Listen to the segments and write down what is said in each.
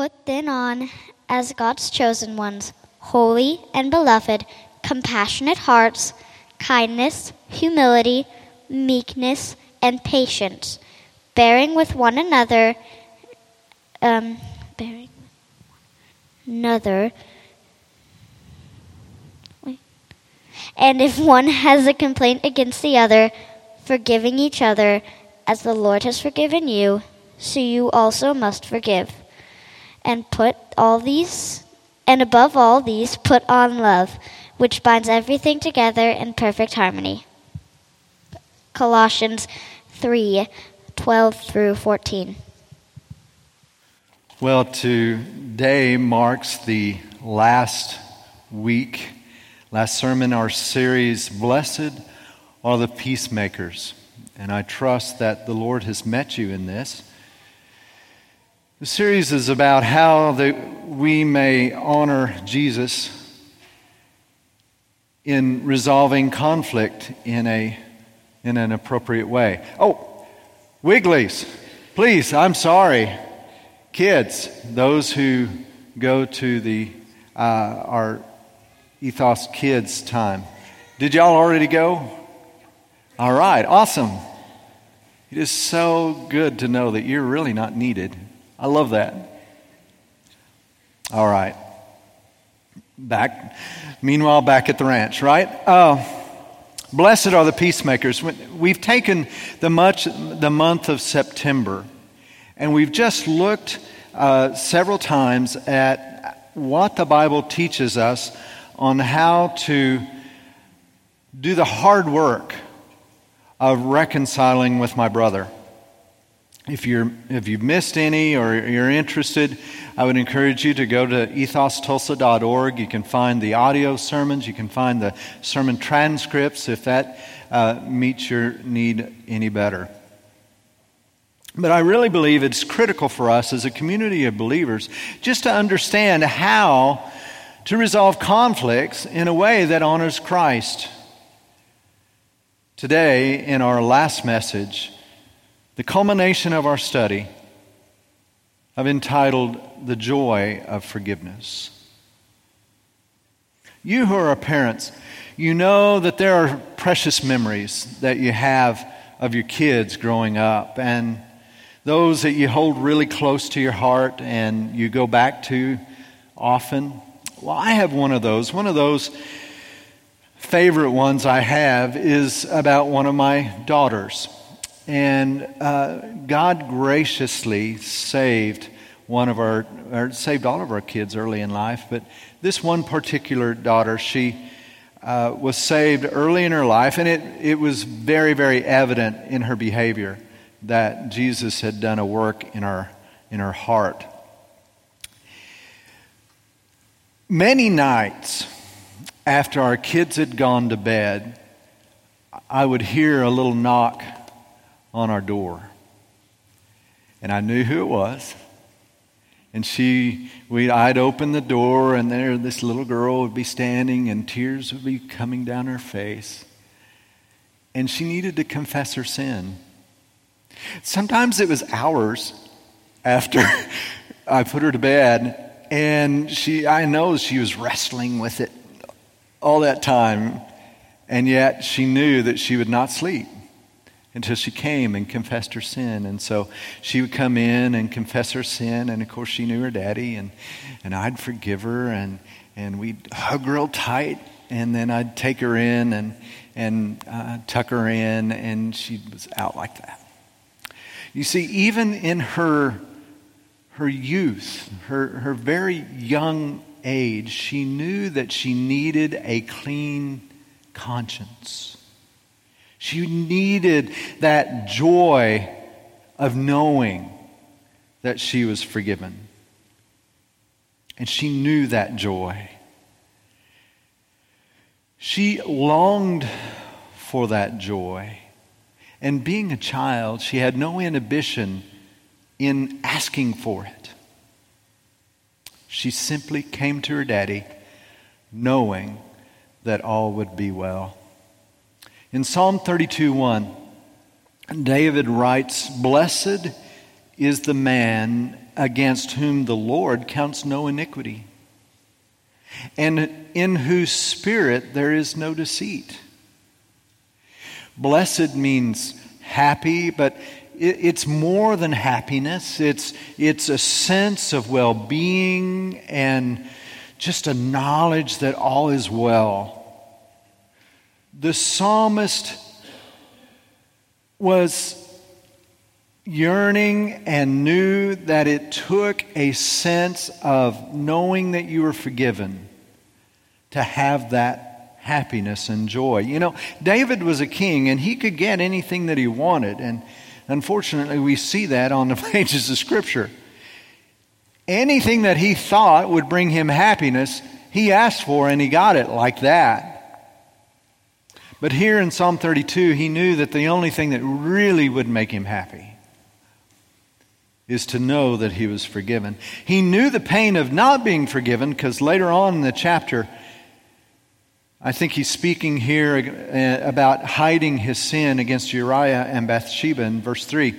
Put then on, as God's chosen ones, holy and beloved, compassionate hearts, kindness, humility, meekness, and patience, bearing with one another, um, bearing another. And if one has a complaint against the other, forgiving each other, as the Lord has forgiven you, so you also must forgive. And put all these, and above all these, put on love, which binds everything together in perfect harmony. Colossians 3 12 through 14. Well, today marks the last week, last sermon our series, Blessed are the Peacemakers. And I trust that the Lord has met you in this. The series is about how that we may honor Jesus in resolving conflict in, a, in an appropriate way. Oh, Wigglies, please, I'm sorry. Kids, those who go to the, uh, our Ethos Kids time. Did y'all already go? All right, awesome. It is so good to know that you're really not needed. I love that. All right. Back, meanwhile, back at the ranch, right? Uh, blessed are the peacemakers. We've taken the, much, the month of September and we've just looked uh, several times at what the Bible teaches us on how to do the hard work of reconciling with my brother. If, you're, if you've missed any or you're interested, I would encourage you to go to ethostulsa.org. You can find the audio sermons, you can find the sermon transcripts if that uh, meets your need any better. But I really believe it's critical for us as a community of believers just to understand how to resolve conflicts in a way that honors Christ. Today, in our last message, the culmination of our study, I've entitled The Joy of Forgiveness. You who are parents, you know that there are precious memories that you have of your kids growing up and those that you hold really close to your heart and you go back to often. Well, I have one of those. One of those favorite ones I have is about one of my daughters. And uh, God graciously saved one of our, or saved all of our kids early in life, but this one particular daughter, she uh, was saved early in her life, and it, it was very, very evident in her behavior that Jesus had done a work in our, in our heart. Many nights after our kids had gone to bed, I would hear a little knock on our door. And I knew who it was. And she, we, I'd open the door, and there this little girl would be standing, and tears would be coming down her face. And she needed to confess her sin. Sometimes it was hours after I put her to bed, and she, I know she was wrestling with it all that time, and yet she knew that she would not sleep until she came and confessed her sin. And so she would come in and confess her sin, and of course she knew her daddy, and, and I'd forgive her, and, and we'd hug real tight, and then I'd take her in and, and uh, tuck her in, and she was out like that. You see, even in her, her youth, her, her very young age, she knew that she needed a clean conscience. She needed that joy of knowing that she was forgiven. And she knew that joy. She longed for that joy. And being a child, she had no inhibition in asking for it. She simply came to her daddy knowing that all would be well. In Psalm 32 1, David writes, Blessed is the man against whom the Lord counts no iniquity, and in whose spirit there is no deceit. Blessed means happy, but it's more than happiness. It's, it's a sense of well being and just a knowledge that all is well. The psalmist was yearning and knew that it took a sense of knowing that you were forgiven to have that happiness and joy. You know, David was a king and he could get anything that he wanted. And unfortunately, we see that on the pages of Scripture. Anything that he thought would bring him happiness, he asked for and he got it like that. But here in Psalm 32, he knew that the only thing that really would make him happy is to know that he was forgiven. He knew the pain of not being forgiven because later on in the chapter, I think he's speaking here uh, about hiding his sin against Uriah and Bathsheba in verse 3.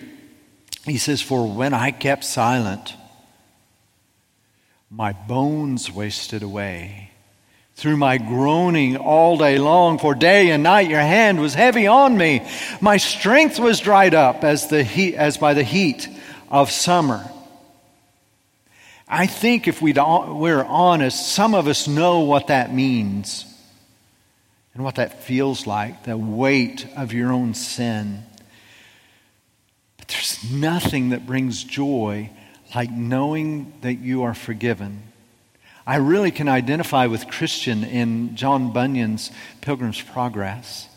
He says, For when I kept silent, my bones wasted away. Through my groaning all day long, for day and night your hand was heavy on me. My strength was dried up as, the heat, as by the heat of summer. I think if we we're honest, some of us know what that means and what that feels like the weight of your own sin. But there's nothing that brings joy like knowing that you are forgiven. I really can identify with Christian in John Bunyan's Pilgrim's Progress.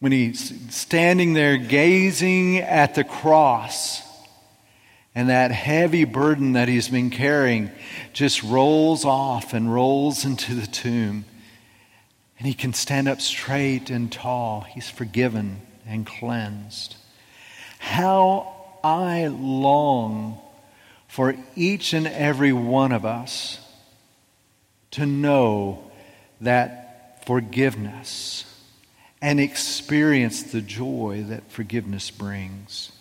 When he's standing there gazing at the cross and that heavy burden that he's been carrying just rolls off and rolls into the tomb. And he can stand up straight and tall. He's forgiven and cleansed. How I long for each and every one of us to know that forgiveness and experience the joy that forgiveness brings.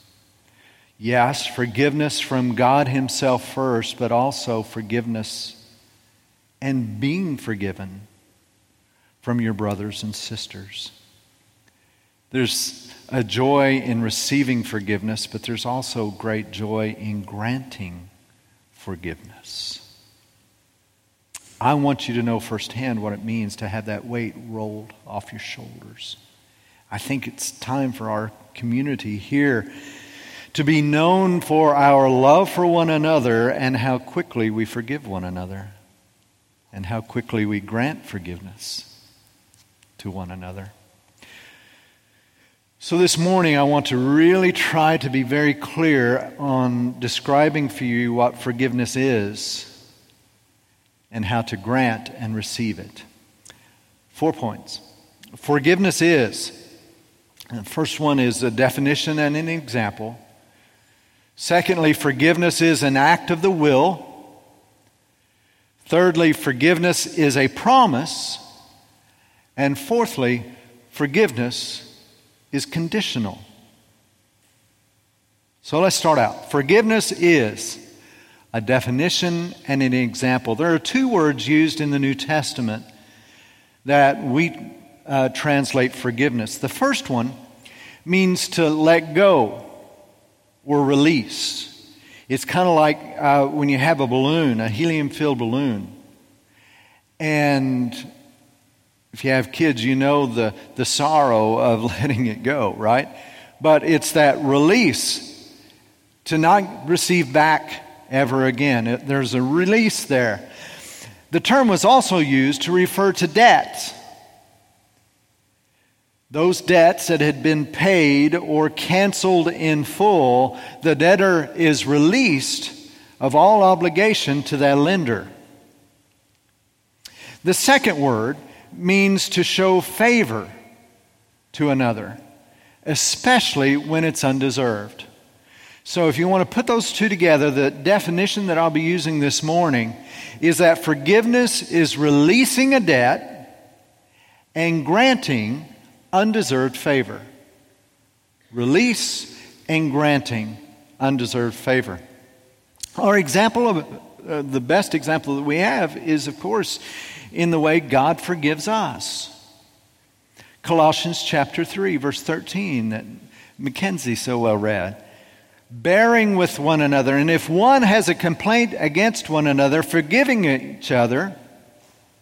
Yes, forgiveness from God Himself first, but also forgiveness and being forgiven from your brothers and sisters. There's a joy in receiving forgiveness, but there's also great joy in granting forgiveness. I want you to know firsthand what it means to have that weight rolled off your shoulders. I think it's time for our community here to be known for our love for one another and how quickly we forgive one another and how quickly we grant forgiveness to one another. So, this morning, I want to really try to be very clear on describing for you what forgiveness is and how to grant and receive it. Four points. Forgiveness is. The first one is a definition and an example. Secondly, forgiveness is an act of the will. Thirdly, forgiveness is a promise. And fourthly, forgiveness is conditional. So let's start out. Forgiveness is a definition and an example. There are two words used in the New Testament that we uh, translate forgiveness. The first one means to let go or release. It's kind of like uh, when you have a balloon, a helium filled balloon. And if you have kids, you know the, the sorrow of letting it go, right? But it's that release to not receive back ever again. It, there's a release there. The term was also used to refer to debts those debts that had been paid or canceled in full, the debtor is released of all obligation to that lender. The second word means to show favor to another, especially when it's undeserved. So, if you want to put those two together, the definition that I'll be using this morning is that forgiveness is releasing a debt and granting undeserved favor. Release and granting undeserved favor. Our example of uh, the best example that we have is, of course, in the way God forgives us. Colossians chapter 3, verse 13, that Mackenzie so well read. Bearing with one another, and if one has a complaint against one another, forgiving each other,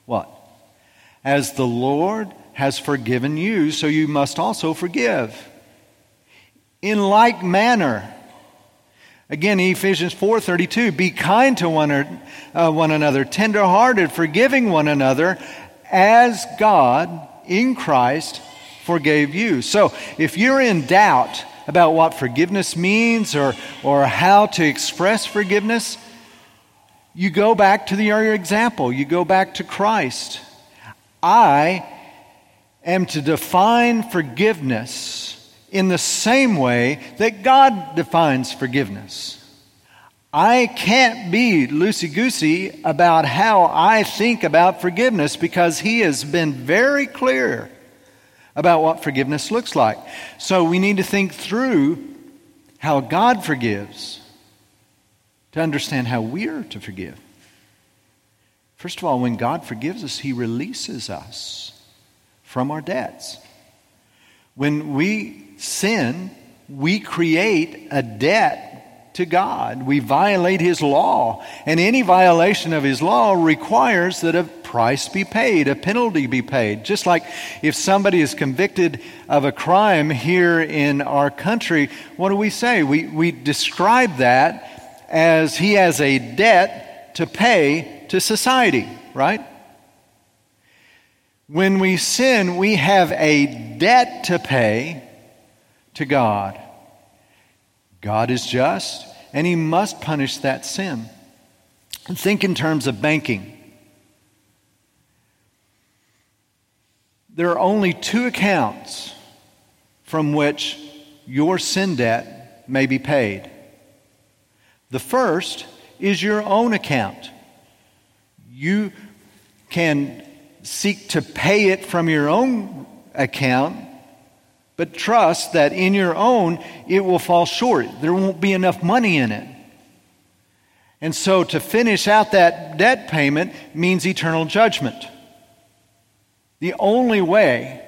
what? As the Lord has forgiven you, so you must also forgive. In like manner, Again, Ephesians 4:32, be kind to one, uh, one another, tenderhearted, forgiving one another, as God in Christ forgave you. So, if you're in doubt about what forgiveness means or, or how to express forgiveness, you go back to the earlier example. You go back to Christ. I am to define forgiveness in the same way that God defines forgiveness. I can't be loosey goosey about how I think about forgiveness because He has been very clear about what forgiveness looks like. So we need to think through how God forgives to understand how we are to forgive. First of all, when God forgives us, He releases us from our debts. When we sin, we create a debt to God. We violate His law. And any violation of His law requires that a price be paid, a penalty be paid. Just like if somebody is convicted of a crime here in our country, what do we say? We, we describe that as he has a debt to pay to society, right? When we sin, we have a debt to pay to God. God is just, and He must punish that sin. And think in terms of banking. There are only two accounts from which your sin debt may be paid. The first is your own account. You can seek to pay it from your own account but trust that in your own, it will fall short. There won't be enough money in it. And so to finish out that debt payment means eternal judgment. The only way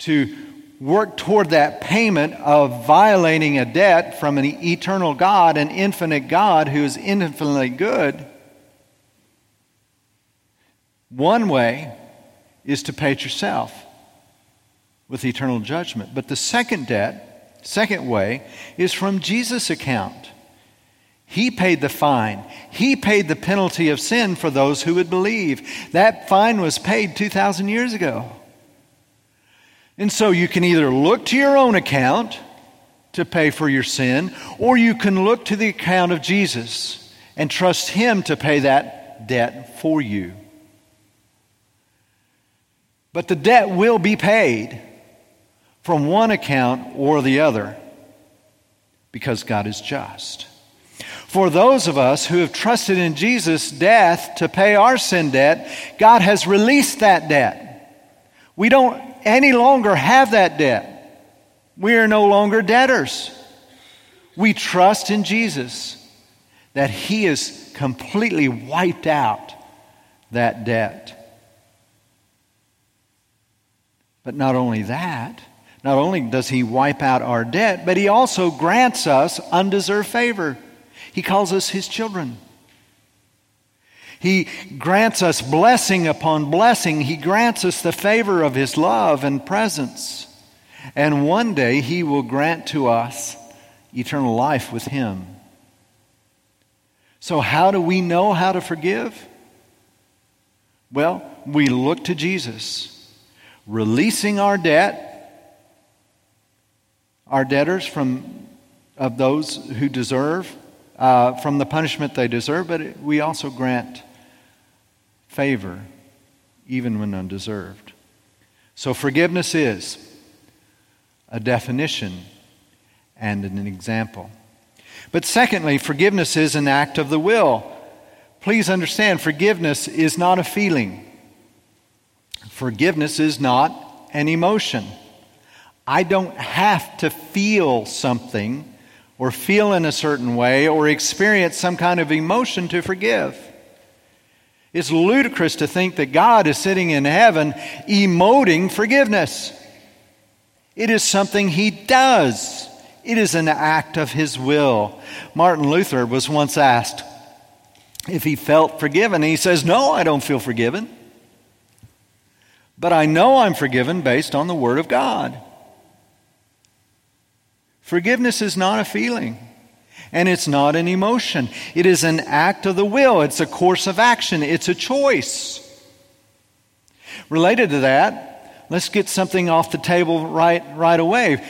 to work toward that payment of violating a debt from an eternal God, an infinite God who is infinitely good, one way is to pay it yourself with eternal judgment. But the second debt, second way, is from Jesus' account. He paid the fine. He paid the penalty of sin for those who would believe. That fine was paid 2,000 years ago. And so you can either look to your own account to pay for your sin, or you can look to the account of Jesus and trust Him to pay that debt for you. But the debt will be paid from one account or the other because God is just. For those of us who have trusted in Jesus' death to pay our sin debt, God has released that debt. We don't any longer have that debt. We are no longer debtors. We trust in Jesus that He has completely wiped out that debt. But not only that, not only does he wipe out our debt, but he also grants us undeserved favor. He calls us his children. He grants us blessing upon blessing. He grants us the favor of his love and presence. And one day he will grant to us eternal life with him. So, how do we know how to forgive? Well, we look to Jesus, releasing our debt our debtors from of those who deserve uh, from the punishment they deserve, but we also grant favor even when undeserved. So forgiveness is a definition and an example. But secondly, forgiveness is an act of the will. Please understand, forgiveness is not a feeling. Forgiveness is not an emotion. I don't have to feel something or feel in a certain way or experience some kind of emotion to forgive. It's ludicrous to think that God is sitting in heaven emoting forgiveness. It is something He does, it is an act of His will. Martin Luther was once asked if he felt forgiven. He says, No, I don't feel forgiven. But I know I'm forgiven based on the Word of God. Forgiveness is not a feeling, and it's not an emotion. It is an act of the will, it's a course of action, it's a choice. Related to that, let's get something off the table right, right away.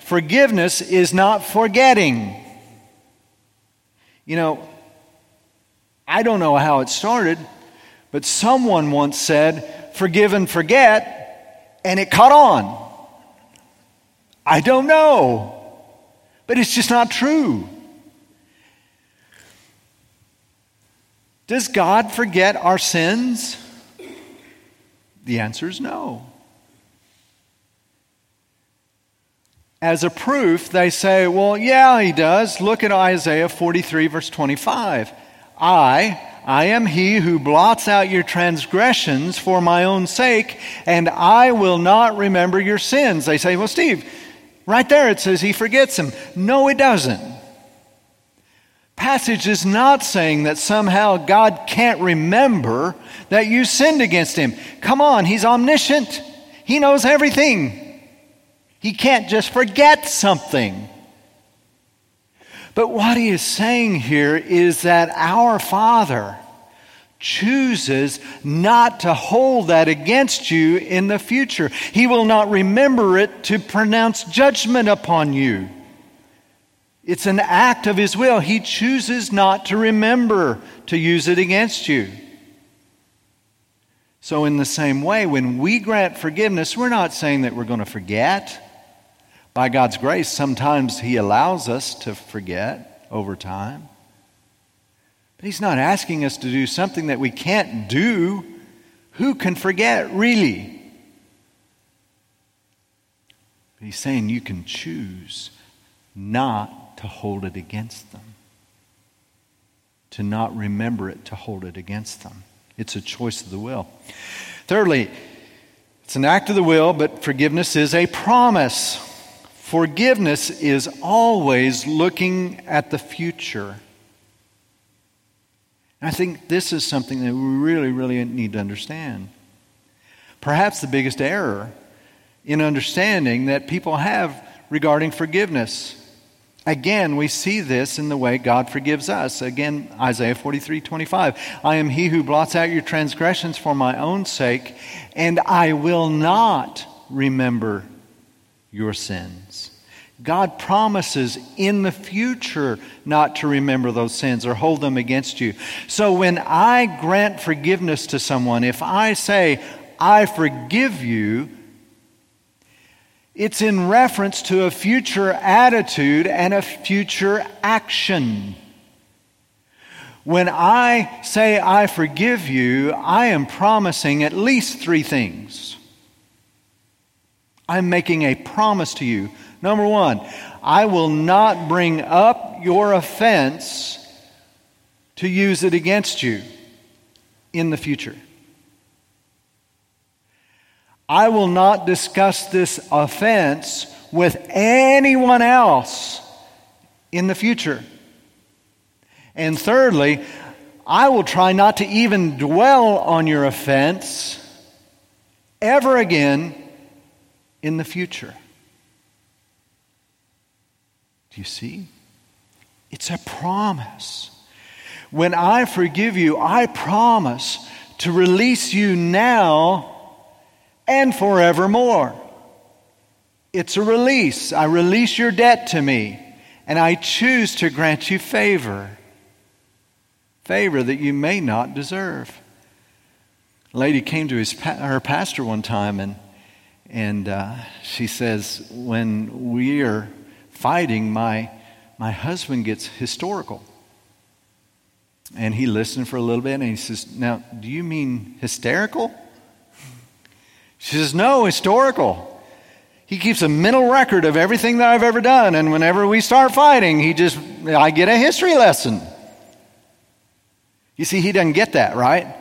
Forgiveness is not forgetting. You know, I don't know how it started, but someone once said, forgive and forget, and it caught on. I don't know. But it's just not true. Does God forget our sins? The answer is no. As a proof, they say, well, yeah, he does. Look at Isaiah 43, verse 25. I, I am he who blots out your transgressions for my own sake, and I will not remember your sins. They say, well, Steve, Right there it says he forgets him. No, it doesn't. Passage is not saying that somehow God can't remember that you sinned against him. Come on, he's omniscient. He knows everything. He can't just forget something. But what he is saying here is that our Father chooses not to hold that against you in the future. He will not remember it to pronounce judgment upon you. It's an act of His will. He chooses not to remember to use it against you. So, in the same way, when we grant forgiveness, we're not saying that we're going to forget. By God's grace, sometimes He allows us to forget over time. But he's not asking us to do something that we can't do. Who can forget, really? But he's saying you can choose not to hold it against them, to not remember it, to hold it against them. It's a choice of the will. Thirdly, it's an act of the will, but forgiveness is a promise. Forgiveness is always looking at the future. I think this is something that we really, really need to understand. Perhaps the biggest error in understanding that people have regarding forgiveness. Again, we see this in the way God forgives us. Again, Isaiah 43 25. I am he who blots out your transgressions for my own sake, and I will not remember your sins. God promises in the future not to remember those sins or hold them against you. So when I grant forgiveness to someone, if I say, I forgive you, it's in reference to a future attitude and a future action. When I say, I forgive you, I am promising at least three things. I'm making a promise to you Number one, I will not bring up your offense to use it against you in the future. I will not discuss this offense with anyone else in the future. And thirdly, I will try not to even dwell on your offense ever again in the future. Do you see? It's a promise. When I forgive you, I promise to release you now and forevermore. It's a release. I release your debt to me, and I choose to grant you favor. Favor that you may not deserve. A lady came to his, her pastor one time, and, and uh, she says, When we are fighting, my, my husband gets historical. And he listened for a little bit and he says, Now, do you mean hysterical? She says, No, historical. He keeps a mental record of everything that I've ever done, and whenever we start fighting, he just, I get a history lesson. You see, he doesn't get that, right?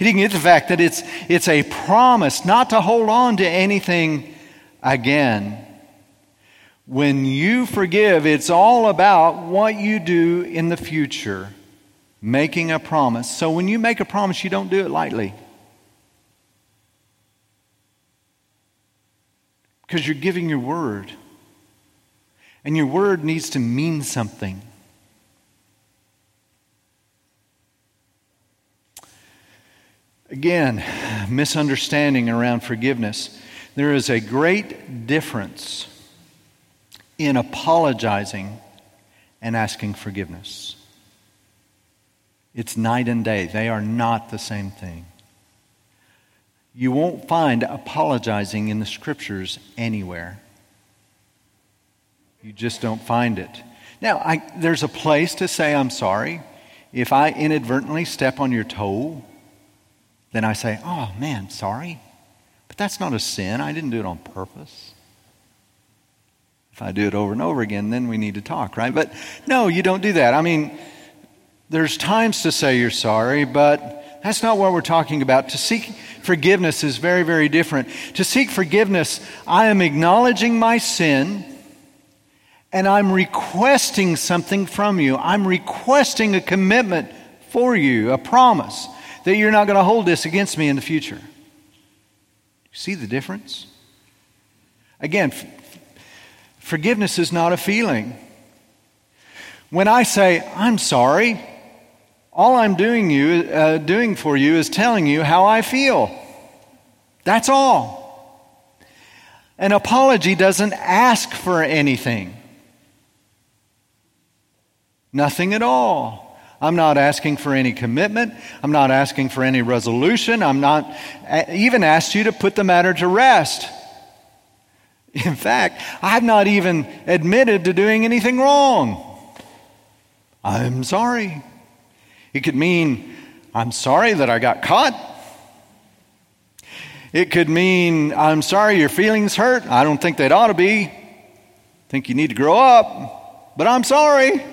He didn't get the fact that it's, it's a promise not to hold on to anything again. When you forgive, it's all about what you do in the future, making a promise. So when you make a promise, you don't do it lightly. because you're giving your word. And your word needs to mean something. Again, misunderstanding around forgiveness. There is a great difference in apologizing and asking forgiveness. It's night and day, they are not the same thing. You won't find apologizing in the scriptures anywhere. You just don't find it. Now, I, there's a place to say, I'm sorry. If I inadvertently step on your toe, then I say, oh man, sorry. But that's not a sin. I didn't do it on purpose. If I do it over and over again, then we need to talk, right? But no, you don't do that. I mean, there's times to say you're sorry, but that's not what we're talking about. To seek forgiveness is very, very different. To seek forgiveness, I am acknowledging my sin and I'm requesting something from you. I'm requesting a commitment for you, a promise that you're not going to hold this against me in the future. See the difference? Again, forgiveness is not a feeling. When I say, I'm sorry, all I'm doing, you, uh, doing for you is telling you how I feel. That's all. An apology doesn't ask for anything. Nothing at all. I'm not asking for any commitment. I'm not asking for any resolution. I'm not even asked you to put the matter to rest. In fact, I've not even admitted to doing anything wrong. I'm sorry. It could mean, I'm sorry that I got caught. It could mean, I'm sorry your feelings hurt. I don't think they'd ought to be. I think you need to grow up, but I'm sorry.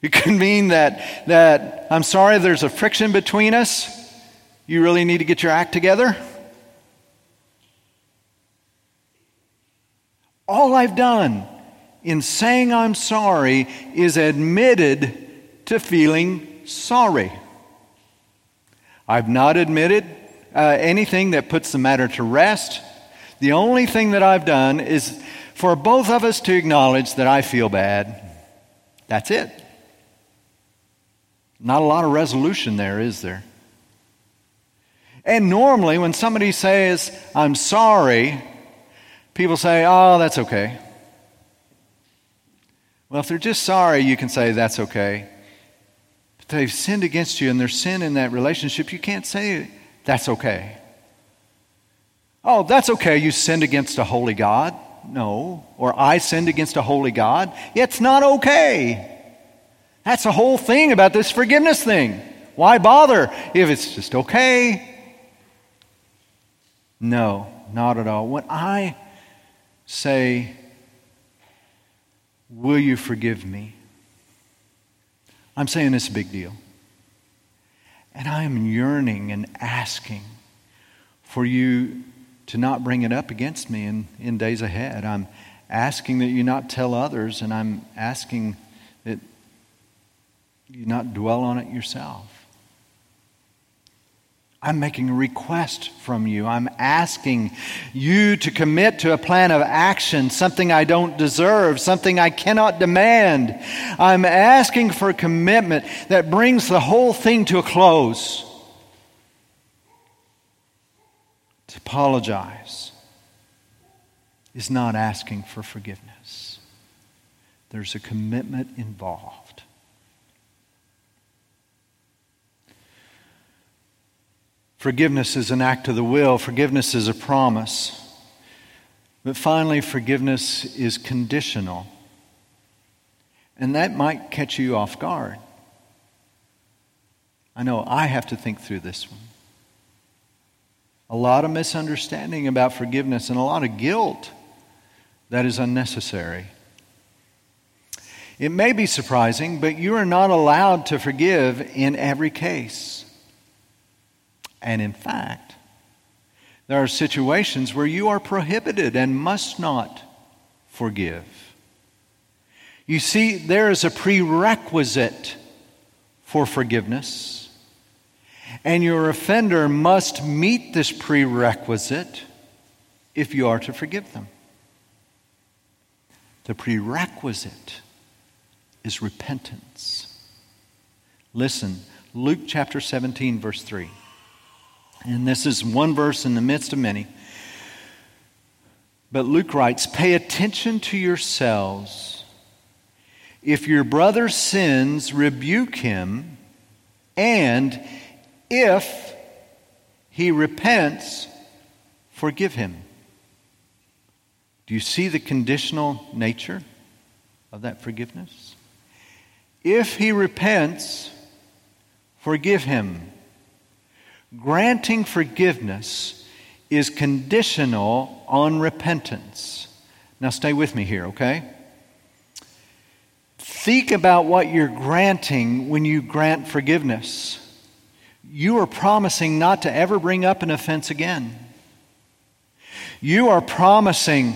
It could mean that, that I'm sorry there's a friction between us. You really need to get your act together. All I've done in saying I'm sorry is admitted to feeling sorry. I've not admitted uh, anything that puts the matter to rest. The only thing that I've done is for both of us to acknowledge that I feel bad. That's it. Not a lot of resolution there, is there? And normally, when somebody says, I'm sorry, people say, Oh, that's okay. Well, if they're just sorry, you can say, That's okay But they've sinned against you and there's sin in that relationship, you can't say that's okay. Oh, that's okay, you sinned against a holy God. No. Or I sinned against a holy God. It's not okay. That's the whole thing about this forgiveness thing. Why bother if it's just okay? No, not at all. When I say, Will you forgive me? I'm saying it's a big deal. And I am yearning and asking for you to not bring it up against me in, in days ahead. I'm asking that you not tell others, and I'm asking you not dwell on it yourself. I'm making a request from you. I'm asking you to commit to a plan of action, something I don't deserve, something I cannot demand. I'm asking for commitment that brings the whole thing to a close. To apologize is not asking for forgiveness, there's a commitment involved. Forgiveness is an act of the will, forgiveness is a promise. But finally, forgiveness is conditional. And that might catch you off guard. I know I have to think through this one. a lot of misunderstanding about forgiveness, and a lot of guilt that is unnecessary. It may be surprising, but you are not allowed to forgive in every case. And in fact, there are situations where you are prohibited and must not forgive. You see, there is a prerequisite for forgiveness, and your offender must meet this prerequisite if you are to forgive them. The prerequisite is repentance. Listen, Luke chapter 17, verse 3. And this is one verse in the midst of many. But Luke writes, Pay attention to yourselves. If your brother sins, rebuke him, and if he repents, forgive him. Do you see the conditional nature of that forgiveness? If he repents, forgive him. Granting forgiveness is conditional on repentance. Now, stay with me here, okay? Think about what you're granting when you grant forgiveness. You are promising not to ever bring up an offense again. You are promising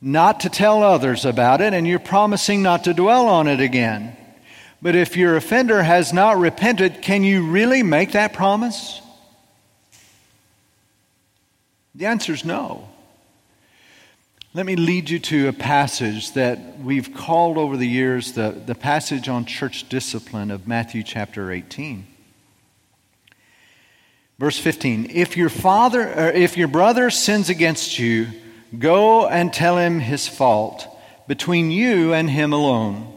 not to tell others about it, and you're promising not to dwell on it again. But if your offender has not repented, can you really make that promise? The answer is no. Let me lead you to a passage that we've called over the years the, the passage on church discipline of Matthew chapter 18. Verse 15 If your father or if your brother sins against you, Go and tell him his fault between you and him alone.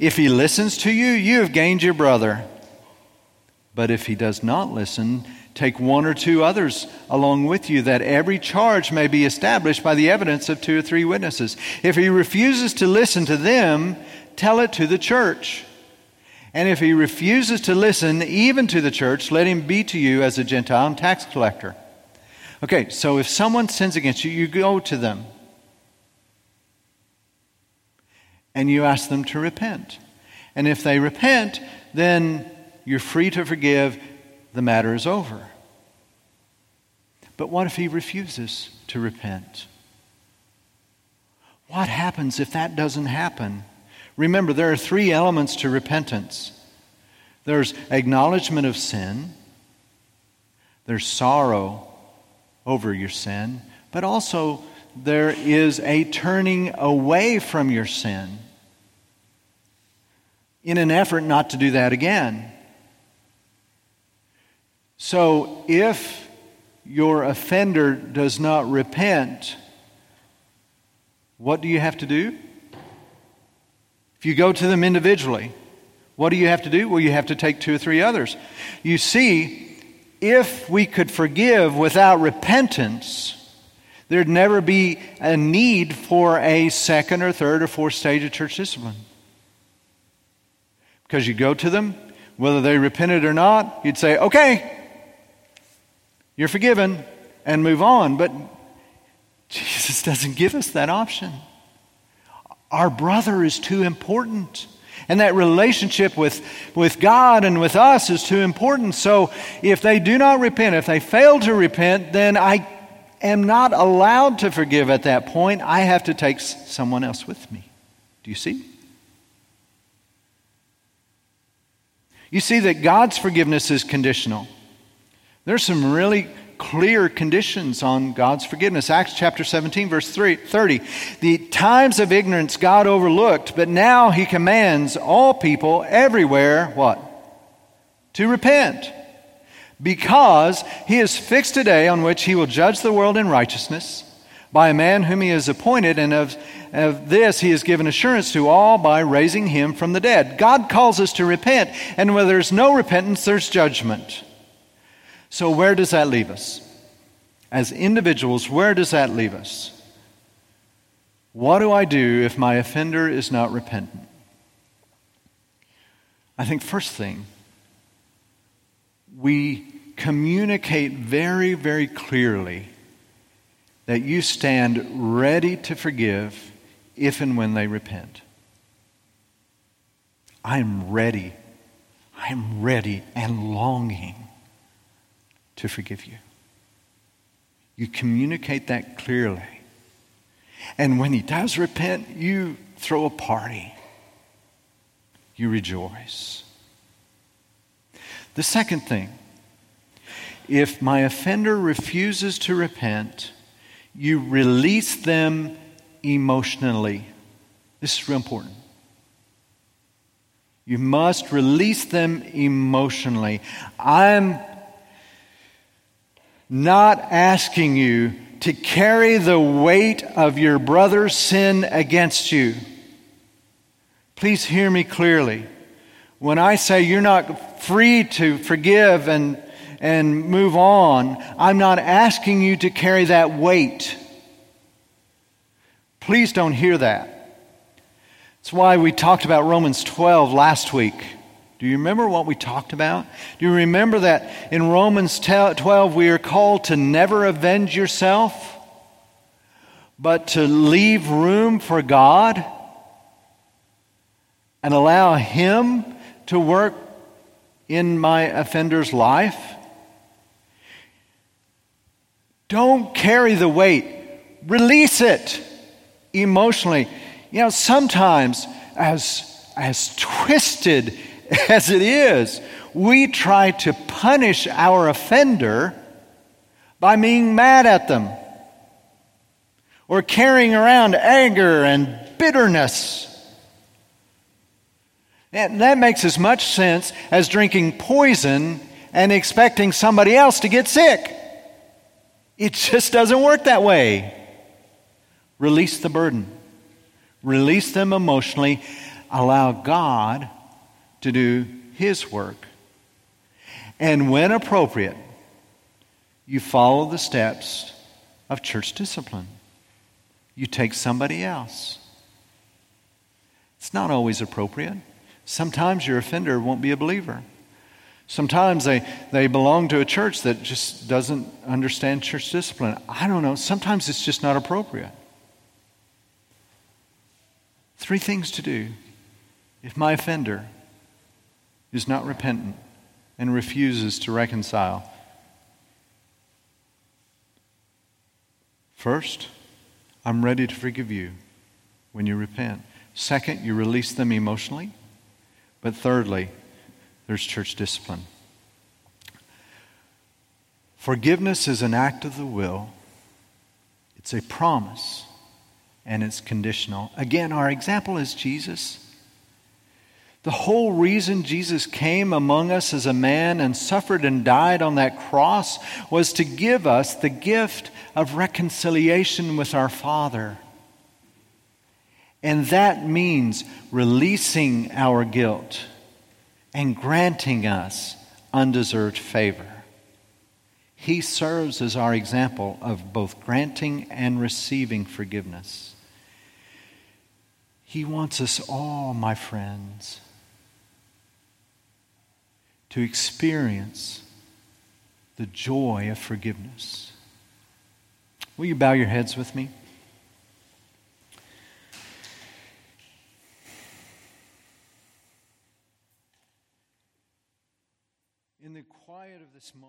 If he listens to you, you have gained your brother. But if he does not listen, take one or two others along with you, that every charge may be established by the evidence of two or three witnesses. If he refuses to listen to them, tell it to the church. And if he refuses to listen even to the church, let him be to you as a Gentile and tax collector. Okay, so if someone sins against you, you go to them and you ask them to repent. And if they repent, then you're free to forgive, the matter is over. But what if he refuses to repent? What happens if that doesn't happen? Remember, there are three elements to repentance there's acknowledgement of sin, there's sorrow over your sin, but also there is a turning away from your sin in an effort not to do that again. So if your offender does not repent, what do you have to do? If you go to them individually, what do you have to do? Well, you have to take two or three others. You see, if we could forgive without repentance, there'd never be a need for a second or third or fourth stage of church discipline. Because you go to them, whether they repented or not, you'd say, okay, you're forgiven, and move on. But Jesus doesn't give us that option. Our brother is too important. And that relationship with, with God and with us is too important. So if they do not repent, if they fail to repent, then I am not allowed to forgive at that point. I have to take someone else with me. Do you see? You see that God's forgiveness is conditional. There's some really clear conditions on God's forgiveness. Acts chapter 17, verse 3, 30. The times of ignorance God overlooked, but now he commands all people everywhere, what? To repent. Because he has fixed a day on which he will judge the world in righteousness by a man whom he has appointed, and of, of this he has given assurance to all by raising him from the dead. God calls us to repent, and where there's no repentance, there's judgment. So, where does that leave us? As individuals, where does that leave us? What do I do if my offender is not repentant? I think, first thing, we communicate very, very clearly that you stand ready to forgive if and when they repent. I am ready. I am ready and longing to forgive you. You communicate that clearly. And when he does repent, you throw a party. You rejoice. The second thing if my offender refuses to repent, you release them emotionally. This is real important. You must release them emotionally. I'm not asking you to carry the weight of your brother's sin against you. Please hear me clearly. When I say you're not free to forgive and, and move on, I'm not asking you to carry that weight. Please don't hear that. That's why we talked about Romans 12 last week. Do you remember what we talked about? Do you remember that in Romans 12 we are called to never avenge yourself, but to leave room for God and allow Him to work in my offender's life? Don't carry the weight, release it emotionally. You know, sometimes, as, as twisted as it is, we try to punish our offender by being mad at them or carrying around anger and bitterness. And that makes as much sense as drinking poison and expecting somebody else to get sick. It just doesn't work that way. Release the burden, release them emotionally, allow God to do His work. And when appropriate, you follow the steps of church discipline. You take somebody else. It's not always appropriate. Sometimes your offender won't be a believer. Sometimes they, they belong to a church that just doesn't understand church discipline. I don't know. Sometimes it's just not appropriate. Three things to do if my offender is not repentant and refuses to reconcile. First, I'm ready to forgive you when you repent. Second, you release them emotionally. But thirdly, there's church discipline. Forgiveness is an act of the will, it's a promise, and it's conditional. Again, our example is Jesus. The whole reason Jesus came among us as a man and suffered and died on that cross was to give us the gift of reconciliation with our Father. And that means releasing our guilt and granting us undeserved favor. He serves as our example of both granting and receiving forgiveness. He wants us all, my friends, to experience the joy of forgiveness. Will you bow your heads with me? In the quiet of this moment,